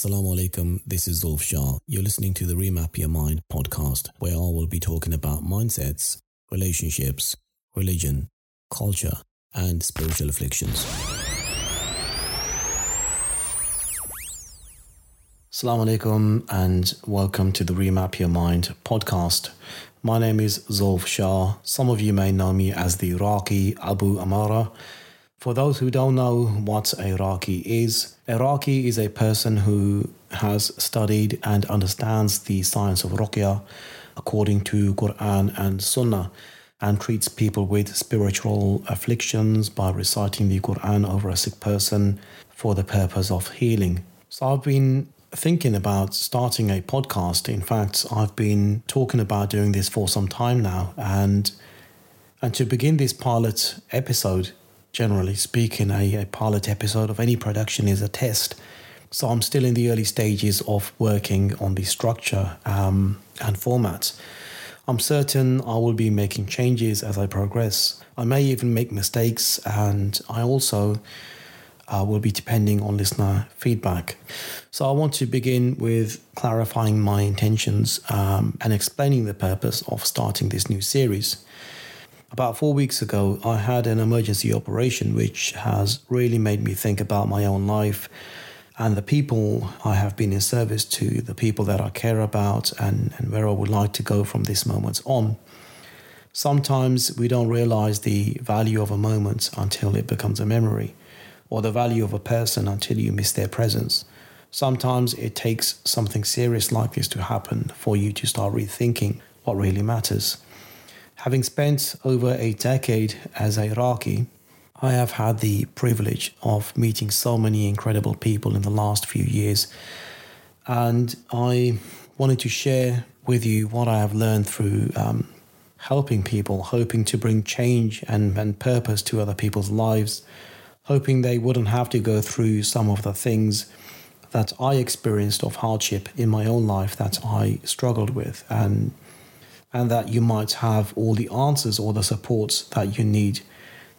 Assalamu alaikum, this is Zulf Shah. You're listening to the Remap Your Mind podcast, where I will be talking about mindsets, relationships, religion, culture, and spiritual afflictions. Assalamu alaikum, and welcome to the Remap Your Mind podcast. My name is Zulf Shah. Some of you may know me as the Raqi Abu Amara. For those who don't know what a Raqi is, a Raqi is a person who has studied and understands the science of Ruqya according to Quran and Sunnah and treats people with spiritual afflictions by reciting the Quran over a sick person for the purpose of healing. So I've been thinking about starting a podcast. In fact, I've been talking about doing this for some time now and and to begin this pilot episode generally speaking, a, a pilot episode of any production is a test. So I'm still in the early stages of working on the structure um, and format. I'm certain I will be making changes as I progress. I may even make mistakes, and I also uh, will be depending on listener feedback. So I want to begin with clarifying my intentions um, and explaining the purpose of starting this new series. About four weeks ago, I had an emergency operation which has really made me think about my own life and the people I have been in service to, the people that I care about, and, and where I would like to go from this moment on. Sometimes we don't realize the value of a moment until it becomes a memory, or the value of a person until you miss their presence. Sometimes it takes something serious like this to happen for you to start rethinking what really matters. Having spent over a decade as a Raqi, I have had the privilege of meeting so many incredible people in the last few years. And I wanted to share with you what I have learned through um, helping people, hoping to bring change and, and purpose to other people's lives, hoping they wouldn't have to go through some of the things that I experienced of hardship in my own life that I struggled with. And and that you might have all the answers or the supports that you need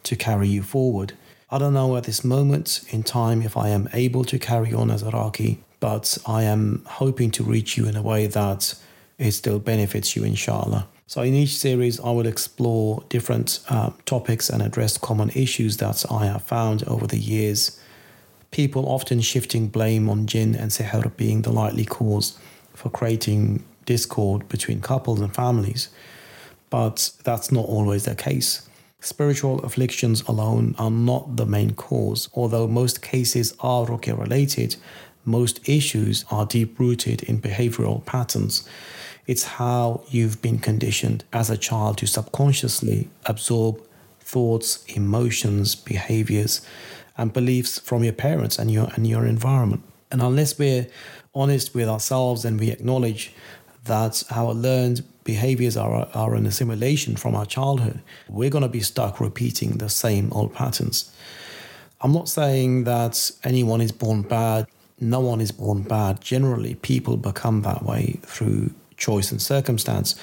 to carry you forward. I don't know at this moment in time if I am able to carry on as a Raqi, but I am hoping to reach you in a way that it still benefits you, inshallah. So, in each series, I will explore different uh, topics and address common issues that I have found over the years. People often shifting blame on jinn and sihr being the likely cause for creating discord between couples and families, but that's not always the case. Spiritual afflictions alone are not the main cause, although most cases are ruqya related. Most issues are deep rooted in behavioral patterns. It's how you've been conditioned as a child to subconsciously absorb thoughts, emotions, behaviors, and beliefs from your parents and your and your environment. And unless we're honest with ourselves and we acknowledge that our learned behaviors are, are an assimilation from our childhood, we're going to be stuck repeating the same old patterns. I'm not saying that anyone is born bad. No one is born bad. Generally, people become that way through choice and circumstance.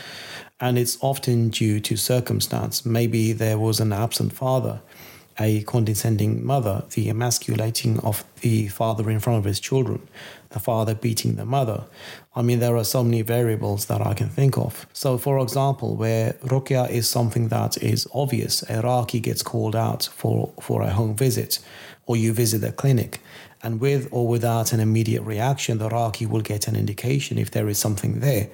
And it's often due to circumstance. Maybe there was an absent father a condescending mother, the emasculating of the father in front of his children, the father beating the mother. I mean, there are so many variables that I can think of. So, for example, where ruqya is something that is obvious, a Raqi gets called out for, for a home visit, or you visit a clinic, and with or without an immediate reaction, the Raqi will get an indication if there is something there.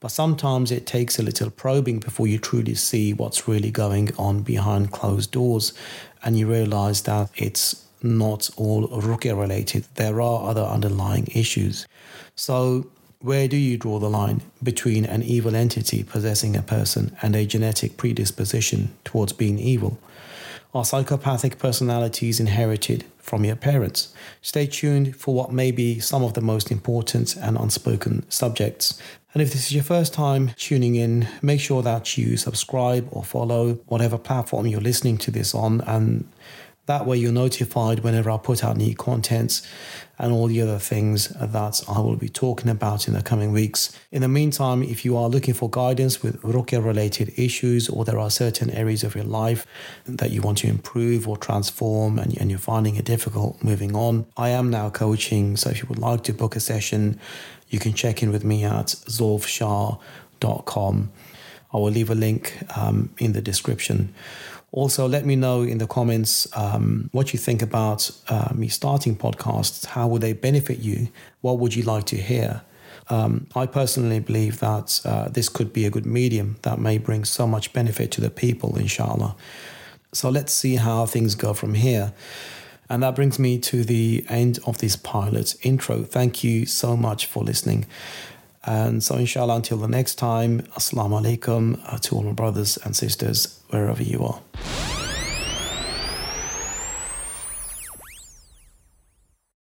But sometimes it takes a little probing before you truly see what's really going on behind closed doors and you realize that it's not all ruqya related. There are other underlying issues. So, where do you draw the line between an evil entity possessing a person and a genetic predisposition towards being evil? Are psychopathic personalities inherited from your parents? Stay tuned for what may be some of the most important and unspoken subjects and if this is your first time tuning in, make sure that you subscribe or follow whatever platform you're listening to this on, and That way, you're notified whenever I put out new content and all the other things that I will be talking about in the coming weeks. In the meantime, if you are looking for guidance with Ruqya related issues or there are certain areas of your life that you want to improve or transform and, and you're finding it difficult moving on, I am now coaching. So if you would like to book a session, you can check in with me at zulfshah.com. I will leave a link um, in the description. Also, let me know in the comments um, what you think about uh, me starting podcasts. How would they benefit you? What would you like to hear? Um, I personally believe that uh, this could be a good medium that may bring so much benefit to the people, inshallah. So let's see how things go from here. And that brings me to the end of this pilot intro. Thank you so much for listening. And so, inshallah, until the next time, Assalamu alaikum uh, to all my brothers and sisters, wherever you are.